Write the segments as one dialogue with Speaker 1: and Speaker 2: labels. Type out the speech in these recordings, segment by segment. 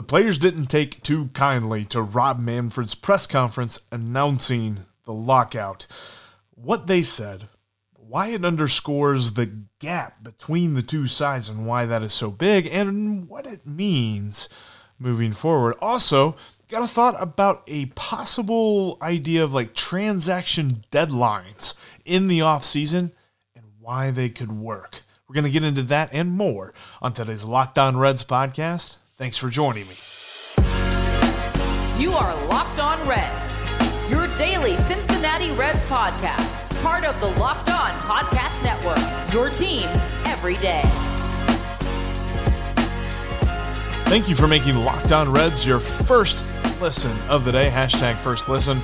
Speaker 1: The players didn't take too kindly to Rob Manfred's press conference announcing the lockout. What they said, why it underscores the gap between the two sides and why that is so big, and what it means moving forward. Also, got a thought about a possible idea of like transaction deadlines in the off season and why they could work. We're going to get into that and more on today's Locked On Reds podcast. Thanks for joining me.
Speaker 2: You are Locked On Reds, your daily Cincinnati Reds podcast, part of the Locked On Podcast Network, your team every day.
Speaker 1: Thank you for making Locked On Reds your first listen of the day. Hashtag first listen.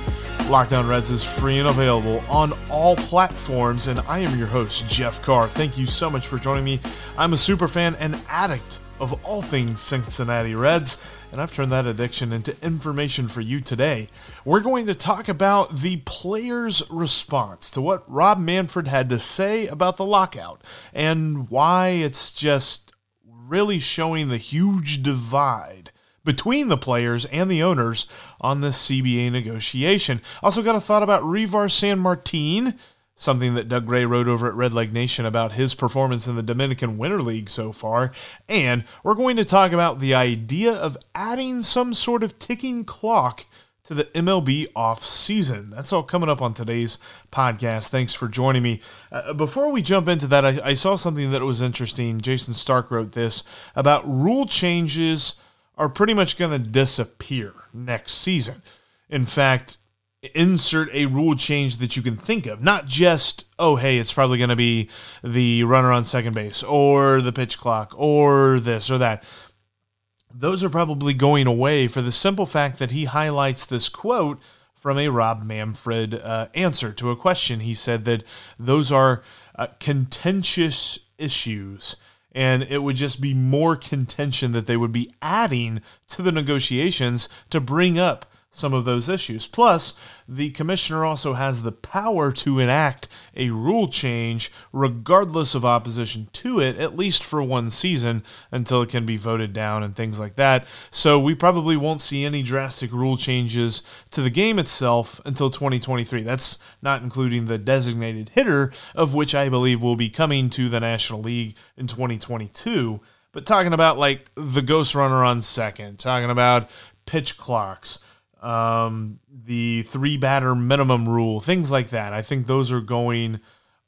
Speaker 1: Locked On Reds is free and available on all platforms, and I am your host, Jeff Carr. Thank you so much for joining me. I'm a super fan and addict of all things Cincinnati Reds, and I've turned that addiction into information for you today. We're going to talk about the players' response to what Rob Manfred had to say about the lockout and why it's just really showing the huge divide between the players and the owners on this CBA negotiation. Also, got a thought about Reiver Sanmartin, something that Doug Gray wrote over at Redleg Nation about his performance in the Dominican Winter League so far. And we're going to talk about the idea of adding some sort of ticking clock to the MLB off season. That's all coming up on today's podcast. Thanks for joining me. Uh, before we jump into that, I, I saw something that was interesting. Jayson Stark wrote this about rule changes are pretty much going to disappear next season. In fact, insert a rule change that you can think of, not just, oh, hey, it's probably going to be the runner on second base or the pitch clock or this or that those are probably going away for the simple fact that he highlights this quote from a Rob Manfred uh, answer to a question. He said that those are uh, contentious issues, and it would just be more contention that they would be adding to the negotiations to bring up some of those issues. Plus, the commissioner also has the power to enact a rule change regardless of opposition to it, at least for one season until it can be voted down and things like that. So, we probably won't see any drastic rule changes to the game itself until 2023. That's not including the designated hitter, of which I believe will be coming to the National League in 2022. But talking about like the ghost runner on second, talking about pitch clocks um, the three batter minimum rule, things like that. I think those are going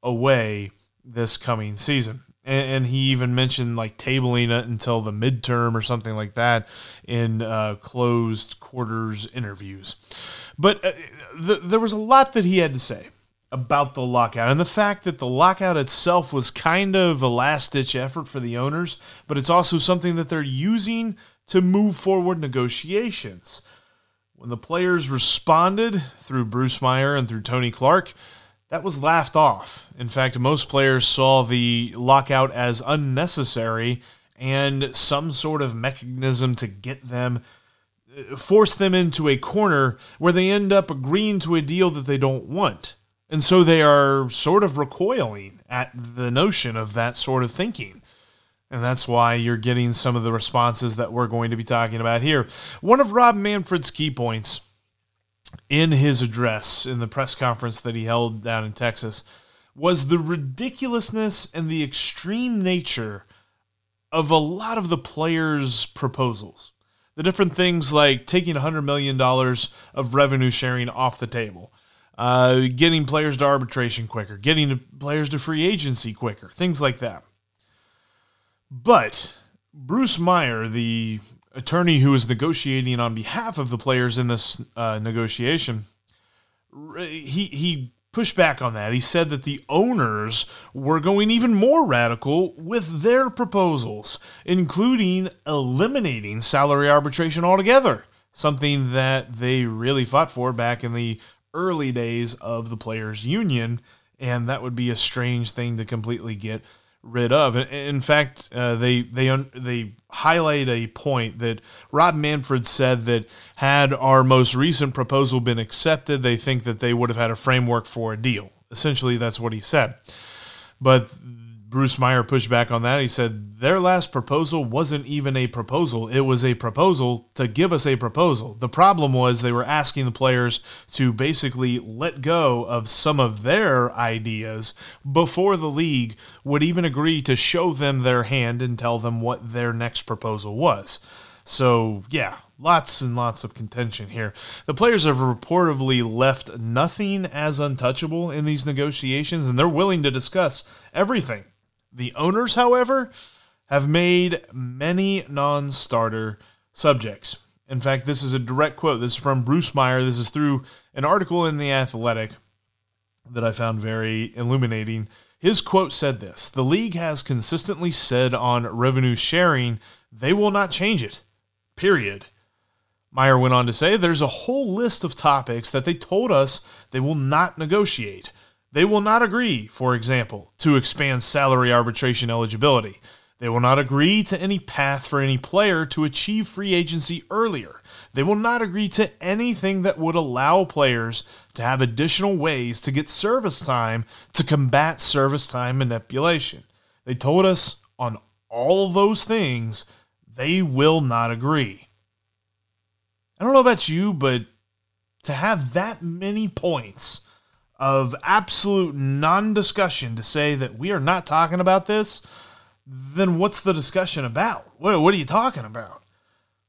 Speaker 1: away this coming season. And, and he even mentioned like tabling it until the midterm or something like that in uh, closed quarters interviews. But uh, th- there was a lot that he had to say about the lockout and the fact that the lockout itself was kind of a last ditch effort for the owners, but it's also something that they're using to move forward negotiations. When the players responded through Bruce Meyer and through Tony Clark, that was laughed off. In fact, most players saw the lockout as unnecessary and some sort of mechanism to get them, force them into a corner where they end up agreeing to a deal that they don't want. And so they are sort of recoiling at the notion of that sort of thinking. And that's why you're getting some of the responses that we're going to be talking about here. One of Rob Manfred's key points in his address in the press conference that he held down in Texas was the ridiculousness and the extreme nature of a lot of the players' proposals. The different things like taking $100 million of revenue sharing off the table, uh, getting players to arbitration quicker, getting players to free agency quicker, things like that. But Bruce Meyer, the attorney who was negotiating on behalf of the players in this uh, negotiation, he he pushed back on that. He said that the owners were going even more radical with their proposals, including eliminating salary arbitration altogether, something that they really fought for back in the early days of the players' union, and that would be a strange thing to completely get rid of. In fact, uh, they they they highlight a point that Rob Manfred said that had our most recent proposal been accepted, they think that they would have had a framework for a deal. Essentially, that's what he said. But Bruce Meyer pushed back on that. He said their last proposal wasn't even a proposal. It was a proposal to give us a proposal. The problem was they were asking the players to basically let go of some of their ideas before the league would even agree to show them their hand and tell them what their next proposal was. So, yeah, lots and lots of contention here. The players have reportedly left nothing as untouchable in these negotiations, and they're willing to discuss everything the owners, however, have made many non starter subjects. In fact, this is a direct quote. This is from Bruce Meyer. This is through an article in The Athletic that I found very illuminating. His quote said this The league has consistently said on revenue sharing they will not change it. Period. Meyer went on to say there's a whole list of topics that they told us they will not negotiate. They will not agree, for example, to expand salary arbitration eligibility. They will not agree to any path for any player to achieve free agency earlier. They will not agree to anything that would allow players to have additional ways to get service time to combat service time manipulation. They told us on all those things they will not agree. I don't know about you, but to have that many points of absolute non discussion to say that we are not talking about this, then what's the discussion about? What, what are you talking about?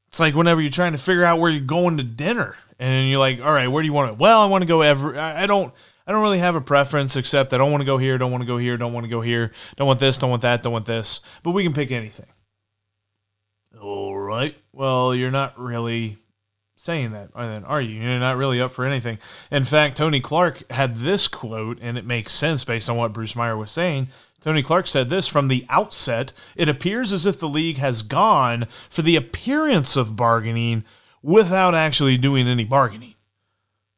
Speaker 1: It's like whenever you're trying to figure out where you're going to dinner and you're like, all right, where do you want to? Well, I want to go ever. I don't. I don't really have a preference except I don't want to go here, don't want to go here, don't want to go here, don't want this, don't want that, don't want this. But we can pick anything. All right. Well, you're not really saying that, then are you? You're not really up for anything. In fact, Tony Clark had this quote, and it makes sense based on what Bruce Meyer was saying. Tony Clark said this from the outset it appears as if the league has gone for the appearance of bargaining without actually doing any bargaining.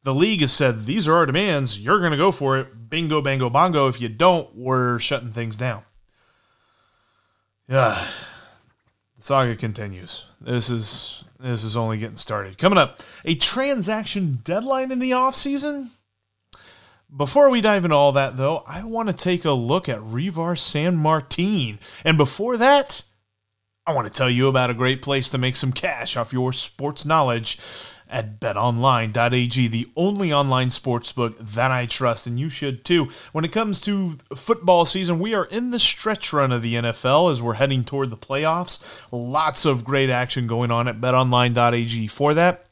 Speaker 1: The league has said, These are our demands. You're going to go for it. Bingo, bango, bongo. If you don't, we're shutting things down. Yeah. The saga continues. This is this is only getting started. Coming up, a transaction deadline in the offseason? Before we dive into all that, though, I want to take a look at Reiver Sanmartin. And before that, I want to tell you about a great place to make some cash off your sports knowledge at betonline.ag, the only online sportsbook that I trust, and you should too. When it comes to football season, we are in the stretch run of the NFL as we're heading toward the playoffs. Lots of great action going on at betonline.ag for that.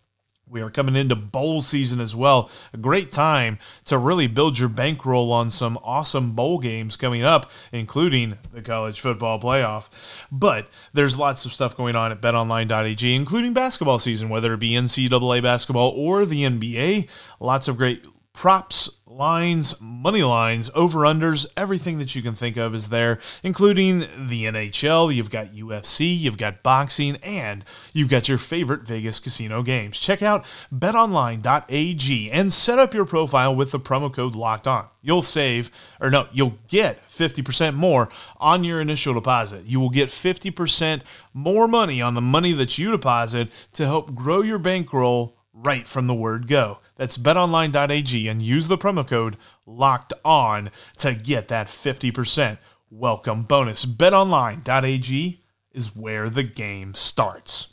Speaker 1: We are coming into bowl season as well. A great time to really build your bankroll on some awesome bowl games coming up, including the college football playoff. But there's lots of stuff going on at betonline.ag, including basketball season, whether it be NCAA basketball or the NBA. Lots of great props, lines, money lines, over unders, everything that you can think of is there, including the NHL. You've got UFC, you've got boxing, and you've got your favorite Vegas casino games. Check out betonline.ag and set up your profile with the promo code locked on. You'll save, or no, you'll get 50% more on your initial deposit. You will get 50% more money on the money that you deposit to help grow your bankroll right from the word go. That's betonline.ag and use the promo code locked on to get that 50% welcome bonus. Betonline.ag is where the game starts.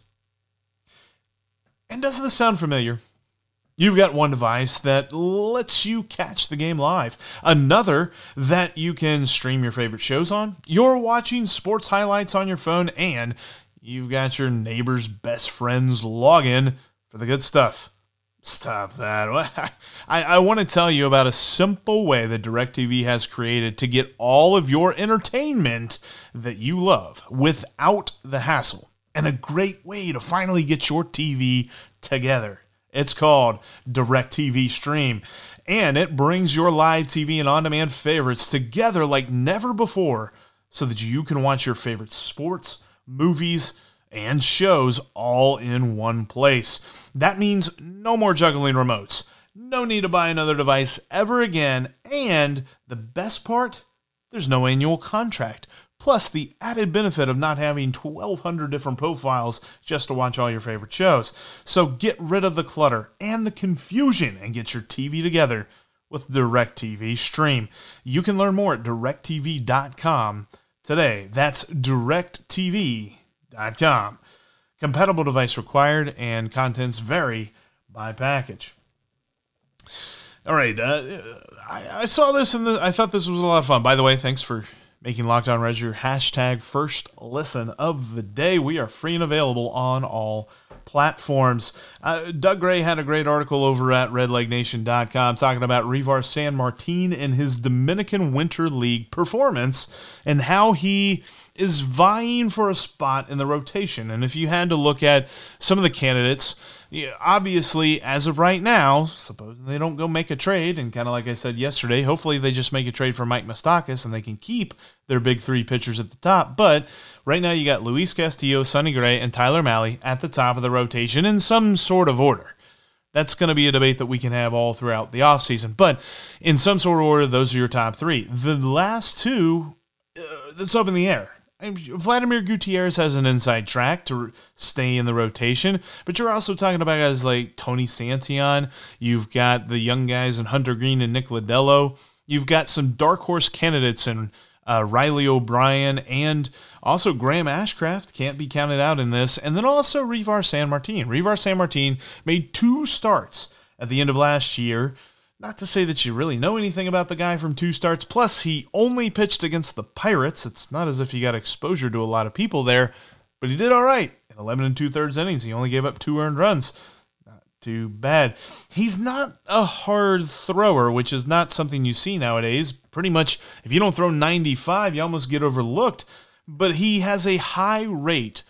Speaker 1: And does this sound familiar? You've got one device that lets you catch the game live, another that you can stream your favorite shows on. You're watching sports highlights on your phone, and you've got your neighbor's best friend's login the good stuff. Stop that. I, I want to tell you about a simple way that DirecTV has created to get all of your entertainment that you love without the hassle, and a great way to finally get your TV together. It's called DirecTV Stream, and it brings your live TV and on demand favorites together like never before so that you can watch your favorite sports, movies, and shows all in one place. That means no more juggling remotes. No need to buy another device ever again. And the best part, there's no annual contract. Plus, the added benefit of not having 1,200 different profiles just to watch all your favorite shows. So get rid of the clutter and the confusion and get your TV together with DirecTV Stream. You can learn more at directv.com today. That's directv.com. Compatible device required, and contents vary by package. All right, uh, I, I, saw this and I thought this was a lot of fun. By the way, thanks for making Lockdown On your hashtag first listen of the day. We are free and available on all platforms. Uh, Doug Gray had a great article over at redlegnation.com talking about Reiver Sanmartin and his Dominican Winter League performance and how he is vying for a spot in the rotation. And if you had to look at some of the candidates, obviously, as of right now, supposing they don't go make a trade, and kind of like I said yesterday, hopefully they just make a trade for Mike Moustakas and they can keep their big three pitchers at the top. But right now, you got Luis Castillo, Sonny Gray, and Tyler Mahle at the top of the rotation in some sort of order. That's going to be a debate that we can have all throughout the offseason. But in some sort of order, those are your top three. The last two, uh, it's up in the air. Vladimir Gutierrez has an inside track to stay in the rotation, but you're also talking about guys like Tony Santillan. You've got the young guys in Hunter Greene and Nick Lodolo. You've got some dark horse candidates in uh, Riley O'Brien and also Graham Ashcraft can't be counted out in this. And then also Revar San Martin. Sanmartin. San Martin made two starts at the end of last year not to say that you really know anything about the guy from two starts. Plus, he only pitched against the Pirates. It's not as if he got exposure to a lot of people there, but he did all right. In 11 and two thirds innings, he only gave up two earned runs. Not too bad. He's not a hard thrower, which is not something you see nowadays. Pretty much, if you don't throw 95, you almost get overlooked. But he has a high rate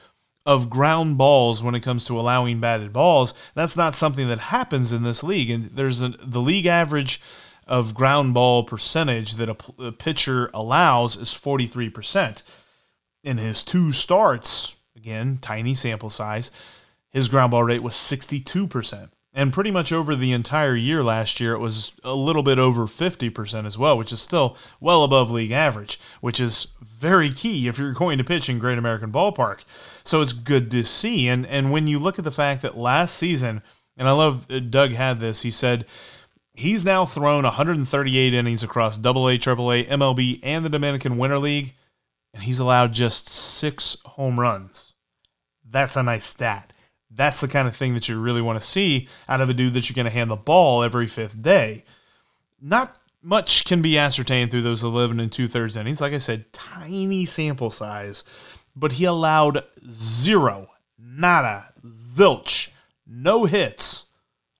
Speaker 1: of ground balls when it comes to allowing batted balls. That's not something that happens in this league. And there's a, the league average of ground ball percentage that a, a pitcher allows is 43%. In his two starts, again, tiny sample size, his ground ball rate was 62%. And pretty much over the entire year last year, it was a little bit over 50% as well, which is still well above league average, which is very key if you're going to pitch in Great American Ballpark. So it's good to see. And, and when you look at the fact that last season, and I love uh, Doug had this, he said, he's now thrown 138 innings across AA, AAA, MLB, and the Dominican Winter League, and he's allowed just six home runs. That's a nice stat. That's the kind of thing that you really want to see out of a dude that you're going to hand the ball every fifth day. Not much can be ascertained through those 11 and two thirds innings. Like I said, tiny sample size, but he allowed zero, nada, zilch, no hits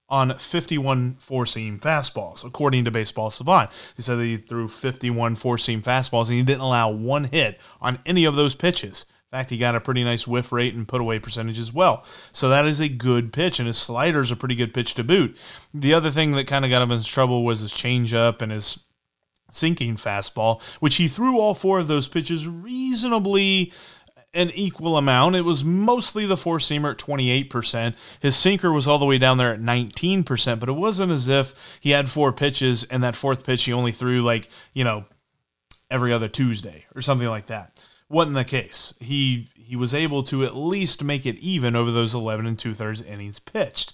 Speaker 1: on 51 four seam fastballs, according to Baseball Savant. He said that he threw 51 four seam fastballs and he didn't allow one hit on any of those pitches. In fact, he got a pretty nice whiff rate and put away percentage as well. So that is a good pitch, and his slider is a pretty good pitch to boot. The other thing that kind of got him into trouble was his changeup and his sinking fastball, which he threw all four of those pitches reasonably an equal amount. It was mostly the four seamer at 28%. His sinker was all the way down there at 19%, but it wasn't as if he had four pitches and that fourth pitch he only threw like, you know, every other Tuesday or something like that wasn't the case. He he was able to at least make it even over those 11 and two thirds innings pitched.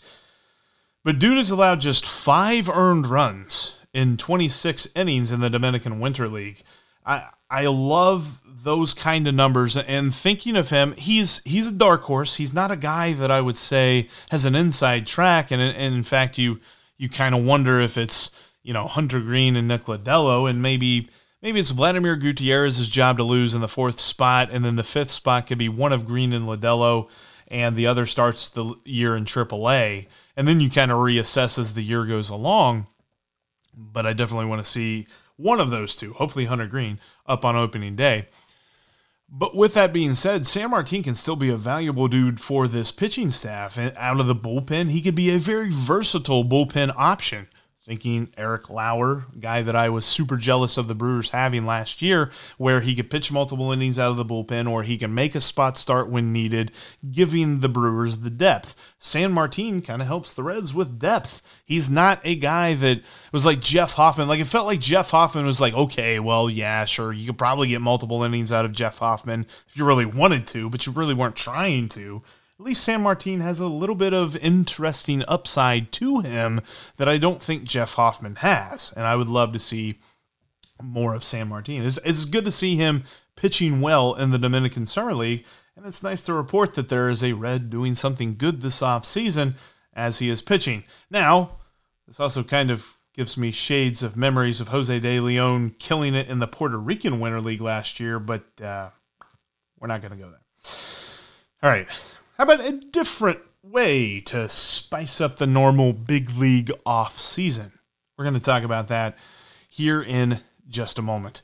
Speaker 1: But dude has allowed just five earned runs in 26 innings in the Dominican Winter League. I I love those kind of numbers and thinking of him, he's he's a dark horse. He's not a guy that I would say has an inside track, and, and in fact, you you kind of wonder if it's you know Hunter Greene and Nick Lodolo, and maybe maybe it's Vladimir Gutierrez's job to lose in the fourth spot, and then the fifth spot could be one of Greene and Lodolo, and the other starts the year in AAA, and then you kind of reassess as the year goes along. But I definitely want to see one of those two, hopefully Hunter Greene, up on opening day. But with that being said, Sanmartin can still be a valuable dude for this pitching staff. And out of the bullpen, he could be a very versatile bullpen option thinking Eric Lauer, guy that I was super jealous of the Brewers having last year, where he could pitch multiple innings out of the bullpen or he can make a spot start when needed, giving the Brewers the depth. Sanmartin kind of helps the Reds with depth. He's not a guy that was like Jeff Hoffman. Like it felt like Jeff Hoffman was like, okay, well, yeah, sure, you could probably get multiple innings out of Jeff Hoffman if you really wanted to, but you really weren't trying to. At least Sanmartin has a little bit of interesting upside to him that I don't think Jeff Hoffman has. And I would love to see more of Sanmartin. It's, it's good to see him pitching well in the Dominican Summer League. And it's nice to report that there is a Red doing something good this off season as he is pitching. Now, this also kind of gives me shades of memories of Jose De Leon killing it in the Puerto Rican Winter League last year, but uh, we're not going to go there. All right. How about a different way to spice up the normal big league off season? We're going to talk about that here in just a moment.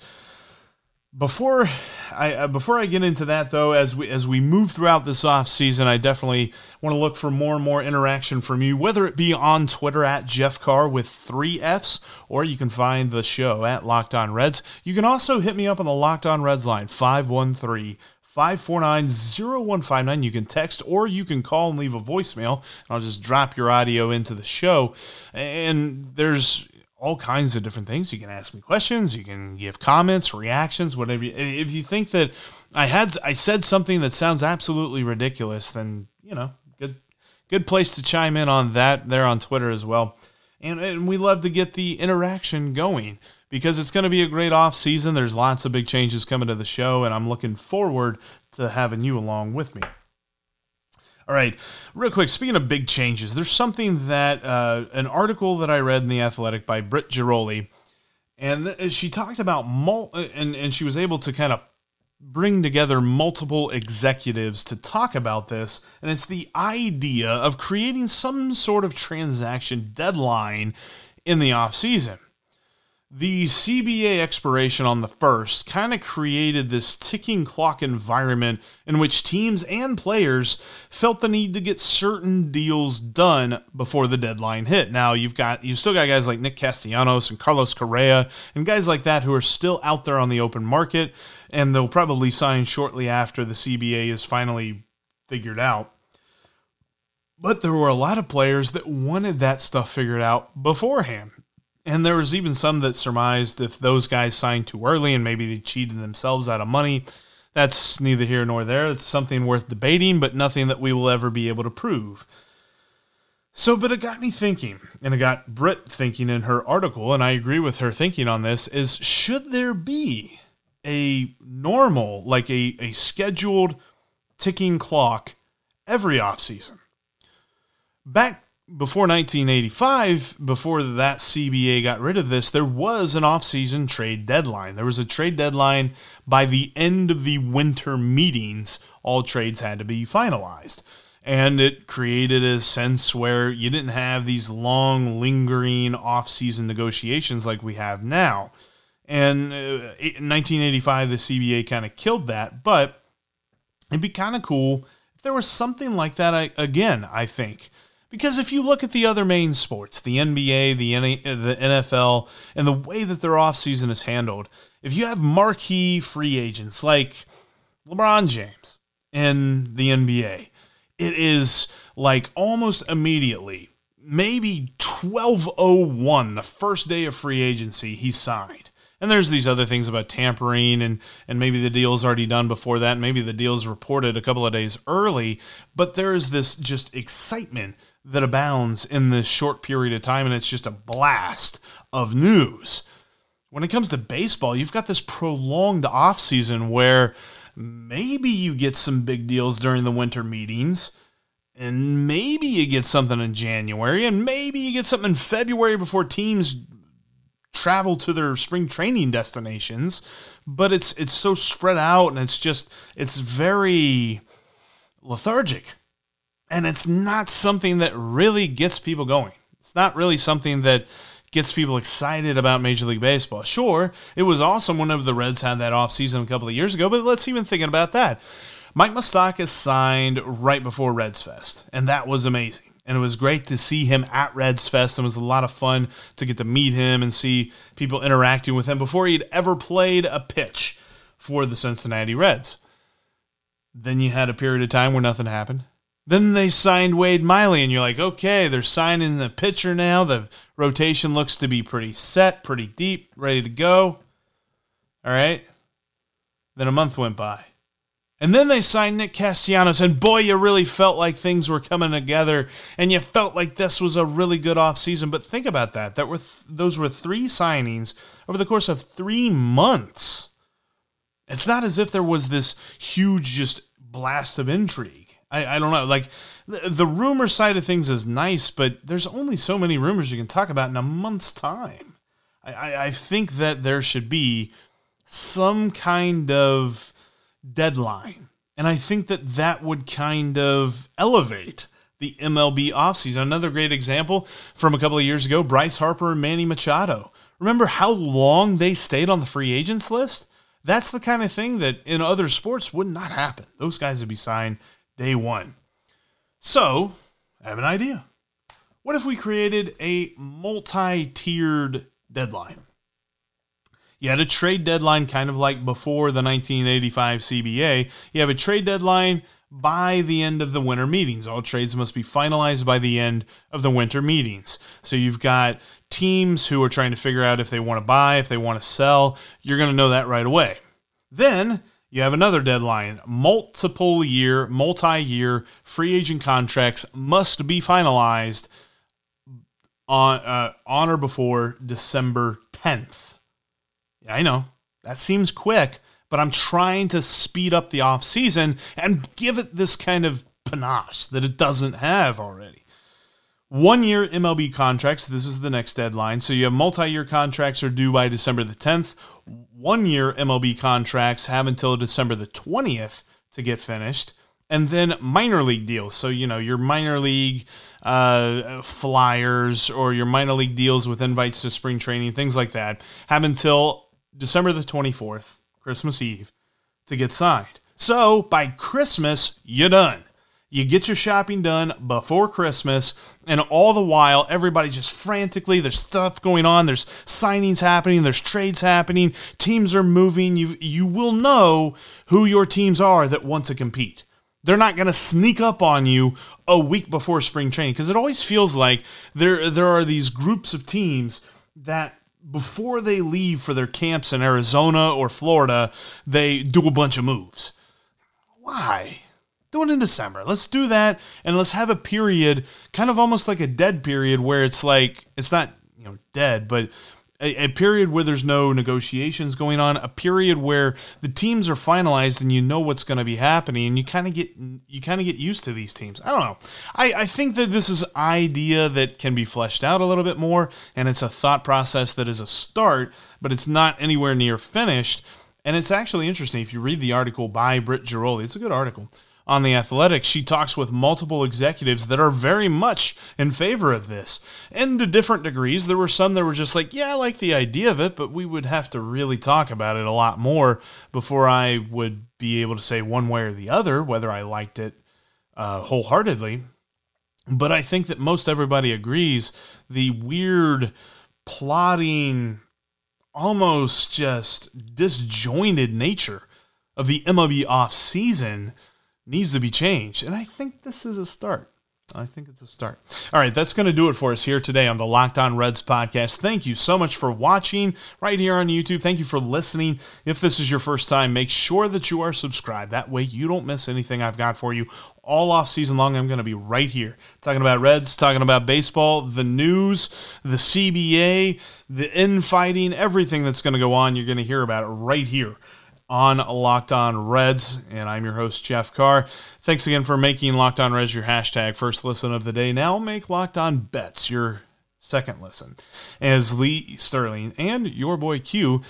Speaker 1: Before I uh, before I get into that though, as we as we move throughout this off season, I definitely want to look for more and more interaction from you, whether it be on Twitter at Jeff Carr with three Fs, or you can find the show at Locked On Reds. You can also hit me up on the Locked On Reds line 513 549 0159. You can text or you can call and leave a voicemail, and I'll just drop your audio into the show. And there's all kinds of different things. You can ask me questions, you can give comments, reactions, whatever. If you think that I had I said something that sounds absolutely ridiculous, then you know, good good place to chime in on that there on Twitter as well. And, and we love to get the interaction going because it's going to be a great off season. There's lots of big changes coming to the show, and I'm looking forward to having you along with me. All right, real quick. Speaking of big changes, there's something that uh, an article that I read in the Athletic by Britt Ghiroli, and she talked about mul- and and she was able to kind of bring together multiple executives to talk about this, and it's the idea of creating some sort of transaction deadline in the off season the CBA expiration on the first kind of created this ticking clock environment in which teams and players felt the need to get certain deals done before the deadline hit. Now you've got you still got guys like Nick Castellanos and Carlos Correa and guys like that who are still out there on the open market and they'll probably sign shortly after the CBA is finally figured out. But there were a lot of players that wanted that stuff figured out beforehand. And there was even some that surmised if those guys signed too early and maybe they cheated themselves out of money. That's neither here nor there. It's something worth debating, but nothing that we will ever be able to prove. So, but it got me thinking, and it got Britt thinking in her article, and I agree with her thinking on this, is should there be a normal, like a, a scheduled ticking clock every offseason? Back before 1985, before that CBA got rid of this, there was an offseason trade deadline. There was a trade deadline by the end of the winter meetings, all trades had to be finalized. And it created a sense where you didn't have these long, lingering off-season negotiations like we have now. And uh, in 1985, the CBA kind of killed that, but it'd be kind of cool if there was something like that again, I think because if you look at the other main sports, the NBA, the, the NFL, and the way that their offseason is handled, if you have marquee free agents like LeBron James in the NBA, it is like almost immediately, maybe 1201, the first day of free agency, he signed. And there's these other things about tampering and and maybe the deal's already done before that, maybe the deal's reported a couple of days early, but there is this just excitement that abounds in this short period of time, and it's just a blast of news. When it comes to baseball, you've got this prolonged offseason where maybe you get some big deals during the winter meetings, and maybe you get something in January, and maybe you get something in February before teams travel to their spring training destinations. But it's it's so spread out, and it's just it's very lethargic and it's not something that really gets people going. It's not really something that gets people excited about Major League Baseball. Sure, it was awesome whenever the Reds had that offseason a couple of years ago, but let's even think about that. Mike Moustakas signed right before Reds Fest, and that was amazing. And it was great to see him at Reds Fest. And it was a lot of fun to get to meet him and see people interacting with him before he'd ever played a pitch for the Cincinnati Reds. Then you had a period of time where nothing happened. Then they signed Wade Miley, and you're like, okay, they're signing the pitcher now. The rotation looks to be pretty set, pretty deep, ready to go. All right. Then a month went by, And then they signed Nick Castellanos, and boy, you really felt like things were coming together, and you felt like this was a really good offseason. But think about that. That were th- those were three signings over the course of three months. It's not as if there was this huge just blast of intrigue. I, I don't know. Like the, the rumor side of things is nice, but there's only so many rumors you can talk about in a month's time. I, I, I think that there should be some kind of deadline. And I think that that would kind of elevate the MLB offseason. Another great example from a couple of years ago Bryce Harper and Manny Machado. Remember how long they stayed on the free agents list? That's the kind of thing that in other sports would not happen. Those guys would be signed day one. So, I have an idea. What if we created a multi tiered deadline? You had a trade deadline kind of like before the 1985 CBA. You have a trade deadline by the end of the winter meetings. All trades must be finalized by the end of the winter meetings. So you've got teams who are trying to figure out if they want to buy, if they want to sell. You're going to know that right away. Then you have another deadline. Multiple year, multi year free agent contracts must be finalized on, uh, on or before December 10th. Yeah, I know. That seems quick, but I'm trying to speed up the off season and give it this kind of panache that it doesn't have already. One year MLB contracts, this is the next deadline. So you have multi year contracts are due by December the 10th. One year MLB contracts have until December the 20th to get finished. And then minor league deals. So, you know, your minor league uh, flyers or your minor league deals with invites to spring training, things like that, have until December the 24th, Christmas Eve, to get signed. So by Christmas, you're done. You get your shopping done before Christmas, and all the while, everybody's just frantically. There's stuff going on. There's signings happening. There's trades happening. Teams are moving. You you will know who your teams are that want to compete. They're not going to sneak up on you a week before spring training because it always feels like there there are these groups of teams that before they leave for their camps in Arizona or Florida, they do a bunch of moves. Why? Do it in December. Let's do that and let's have a period, kind of almost like a dead period where it's like it's not, you know, dead, but a, a, period where there's no negotiations going on, a period where the teams are finalized and you know what's going to be happening, and you kind of get you kind of get used to these teams. I don't know. I, I think that this is idea that can be fleshed out a little bit more, and it's a thought process that is a start, but it's not anywhere near finished. And it's actually interesting if you read the article by Britt Ghiroli. It's a good article on The Athletic, she talks with multiple executives that are very much in favor of this. And to different degrees, there were some that were just like, yeah, I like the idea of it, but we would have to really talk about it a lot more before I would be able to say one way or the other whether I liked it uh, wholeheartedly. But I think that most everybody agrees the weird, plotting, almost just disjointed nature of the MLB off season needs to be changed. And I think this is a start. I think it's a start. All right, that's going to do it for us here today on the Locked On Reds podcast. Thank you so much for watching right here on YouTube. Thank you for listening. If this is your first time, make sure that you are subscribed. That way you don't miss anything I've got for you all off season long. I'm going to be right here talking about Reds, talking about baseball, the news, the CBA, the infighting, everything that's going to go on. You're going to hear about it right here on Locked On Reds, and I'm your host, Jeff Carr. Thanks again for making Locked On Reds your hashtag first listen of the day. Now make Locked On Bets your second listen. As Lee Sterling and your boy Q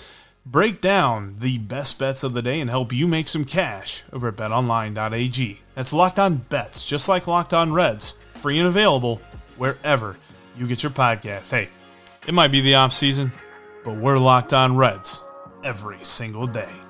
Speaker 1: break down the best bets of the day and help you make some cash over at betonline.ag. That's Locked On Bets, just like Locked On Reds, free and available wherever you get your podcast. Hey, it might be the off season, but we're Locked On Reds every single day.